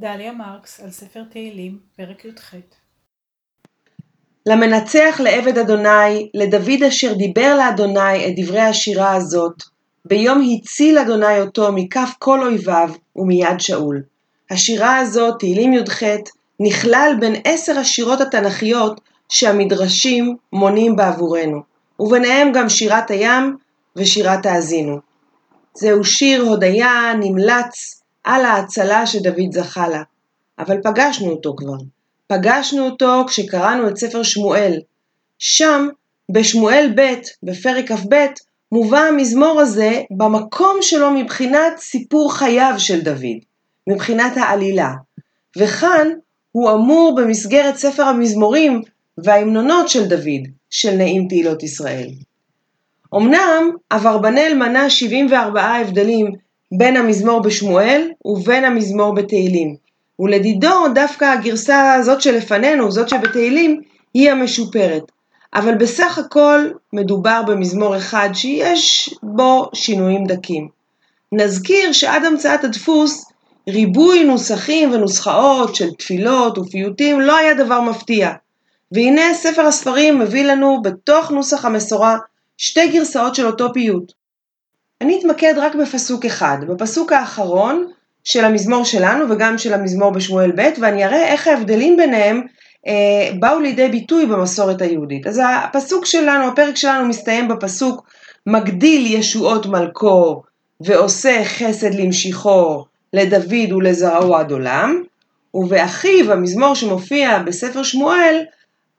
דליה מרקס על ספר תהילים, פרק י"ח למנצח לעבד אדוני, לדוד אשר דיבר לאדוני את דברי השירה הזאת, ביום הציל אדוני אותו מכף כל אויביו ומיד שאול. השירה הזאת, תהילים י"ח, נכלל בין עשר השירות התנ"כיות שהמדרשים מונים בעבורנו, וביניהם גם שירת הים ושירת האזינו. זהו שיר הודיה נמלץ על ההצלה שדוד זכה לה, אבל פגשנו אותו כבר. פגשנו אותו כשקראנו את ספר שמואל. שם, בשמואל ב', בפרק כ"ב, מובא המזמור הזה במקום שלו מבחינת סיפור חייו של דוד, מבחינת העלילה. וכאן הוא אמור במסגרת ספר המזמורים וההמנונות של דוד, של נעים תהילות ישראל. אמנם אברבנאל מנה 74 הבדלים בין המזמור בשמואל ובין המזמור בתהילים, ולדידו דווקא הגרסה הזאת שלפנינו, זאת שבתהילים, היא המשופרת. אבל בסך הכל מדובר במזמור אחד שיש בו שינויים דקים. נזכיר שעד המצאת הדפוס, ריבוי נוסחים ונוסחאות של תפילות ופיוטים לא היה דבר מפתיע. והנה ספר הספרים מביא לנו בתוך נוסח המסורה שתי גרסאות של אותו פיוט. אני אתמקד רק בפסוק אחד, בפסוק האחרון של המזמור שלנו וגם של המזמור בשמואל ב', ואני אראה איך ההבדלים ביניהם אה, באו לידי ביטוי במסורת היהודית. אז הפסוק שלנו, הפרק שלנו מסתיים בפסוק מגדיל ישועות מלכו ועושה חסד למשיחו לדוד ולזרעו עד עולם, ובאחיו, המזמור שמופיע בספר שמואל,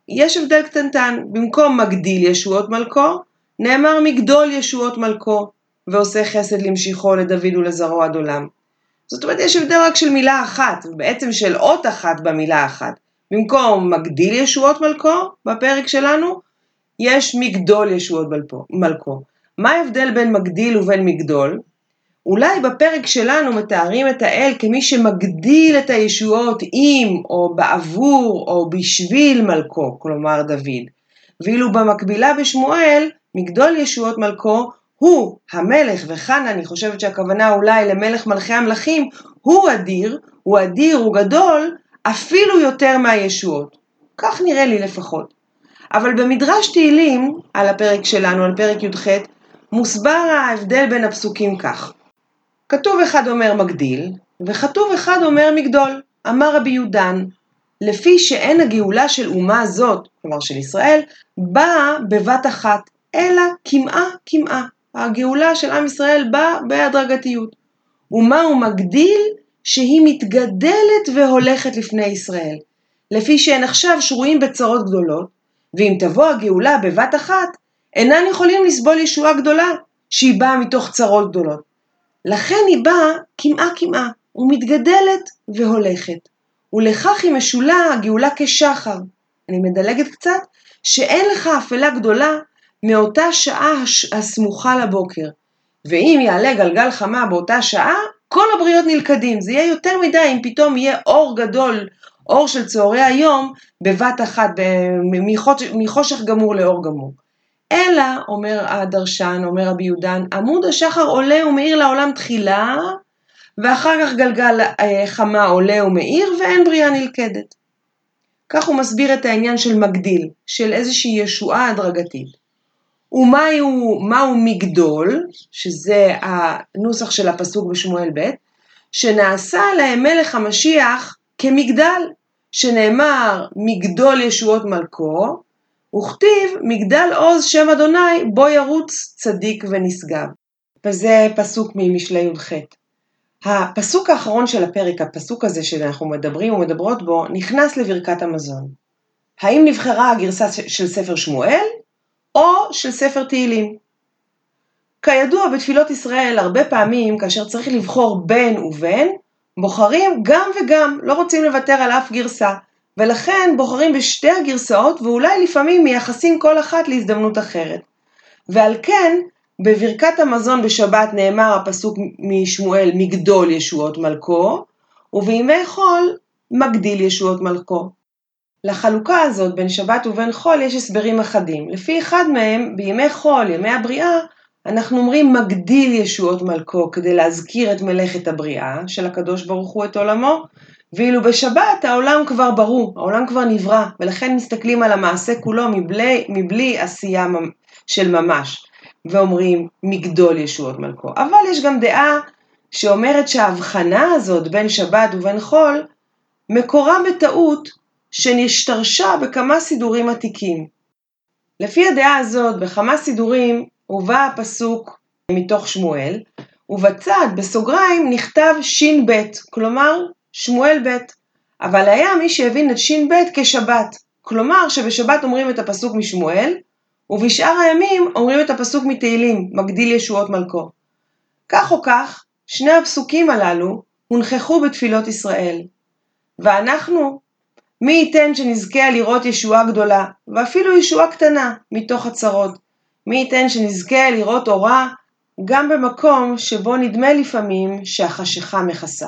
יש הבדל קטנטן, במקום מגדיל ישועות מלכו, נאמר מגדול ישועות מלכו, ועושה חסד למשיחו לדוד ולזרעו עד עולם. זאת אומרת, יש הבדל רק של מילה אחת, בעצם של אות אחת במילה אחת. במקום מגדיל ישועות מלכו, בפרק שלנו, יש מגדול ישועות מלכו. מה ההבדל בין מגדיל ובין מגדול? אולי בפרק שלנו מתארים את האל כמי שמגדיל את הישועות עם או בעבור או בשביל מלכו, כלומר דוד. ואילו במקבילה בשמואל, מגדול ישועות מלכו הוא המלך, וכאן אני חושבת שהכוונה אולי למלך מלכי המלכים, הוא אדיר, הוא אדיר, הוא גדול, אפילו יותר מהישועות. כך נראה לי לפחות. אבל במדרש תהילים, על הפרק שלנו, על פרק י"ח, מוסבר ההבדל בין הפסוקים כך. כתוב אחד אומר מגדיל, וכתוב אחד אומר מגדול. אמר רבי יהודן, לפי שאין הגאולה של אומה זאת, כלומר של ישראל, באה בבת אחת, אלא כמעה כמעה. הגאולה של עם ישראל באה בהדרגתיות. ומה הוא מגדיל? שהיא מתגדלת והולכת לפני ישראל. לפי שהן עכשיו שרויים בצרות גדולות, ואם תבוא הגאולה בבת אחת, אינן יכולים לסבול ישועה גדולה, שהיא באה מתוך צרות גדולות. לכן היא באה כמעה כמעה, ומתגדלת והולכת. ולכך היא משולה הגאולה כשחר. אני מדלגת קצת, שאין לך אפלה גדולה מאותה שעה הסמוכה לבוקר. ואם יעלה גלגל חמה באותה שעה, כל הבריות נלכדים. זה יהיה יותר מדי אם פתאום יהיה אור גדול, אור של צהרי היום, בבת אחת, מחושך, גמור לאור גמור. אלא, אומר הדרשן, אומר רבי יהודן, עמוד השחר עולה ומאיר לעולם תחילה, ואחר כך גלגל אה, חמה עולה ומאיר, ואין בריאה נלכדת. כך הוא מסביר את העניין של מגדיל, של איזושהי ישועה הדרגתית. ומהו מהו מגדול, שזה הנוסח של הפסוק בשמואל ב', שנעשה להם מלך המשיח כמגדל, שנאמר מגדול ישועות מלכו, וכתיב מגדל עוז שם אדוני בו ירוץ צדיק ונשגב. וזה פסוק ממשלי י"ח. הפסוק האחרון של הפרק, הפסוק הזה שאנחנו מדברים ומדברות בו, נכנס לברכת המזון. האם נבחרה הגרסה של ספר שמואל או של ספר תהילים. כידוע בתפילות ישראל הרבה פעמים כאשר צריך לבחור בין ובין, בוחרים גם וגם, לא רוצים לוותר על אף גרסה, ולכן בוחרים בשתי הגרסאות ואולי לפעמים מייחסים כל אחת להזדמנות אחרת. ועל כן, בברכת המזון בשבת נאמר הפסוק משמואל מגדול ישועות מלכו, ובימי חול מגדיל ישועות מלכו. לחלוקה הזאת בין שבת ובין חול יש הסברים אחדים. לפי אחד מהם, בימי חול, ימי הבריאה, אנחנו אומרים מגדיל ישועות מלכו כדי להזכיר את מלאכת הבריאה של הקדוש ברוך הוא את עולמו, ואילו בשבת העולם כבר ברור, העולם כבר נברא, ולכן מסתכלים על המעשה כולו מבלי, מבלי עשייה של ממש, ואומרים מגדול ישועות מלכו. אבל יש גם דעה שאומרת שההבחנה הזאת בין שבת ובין חול, מקורה בטעות שנשתרשה בכמה סידורים עתיקים. לפי הדעה הזאת, בכמה סידורים הובא הפסוק מתוך שמואל, ובצד, בסוגריים, נכתב ש"ב, כלומר שמואל ב', אבל היה מי שהבין את ש"ב כשבת, כלומר שבשבת אומרים את הפסוק משמואל, ובשאר הימים אומרים את הפסוק מתהילים, מגדיל ישועות מלכו. כך או כך, שני הפסוקים הללו הונכחו בתפילות ישראל. ואנחנו, מי ייתן שנזכה לראות ישועה גדולה, ואפילו ישועה קטנה, מתוך הצרות. מי ייתן שנזכה לראות אורה גם במקום שבו נדמה לפעמים שהחשיכה מכסה.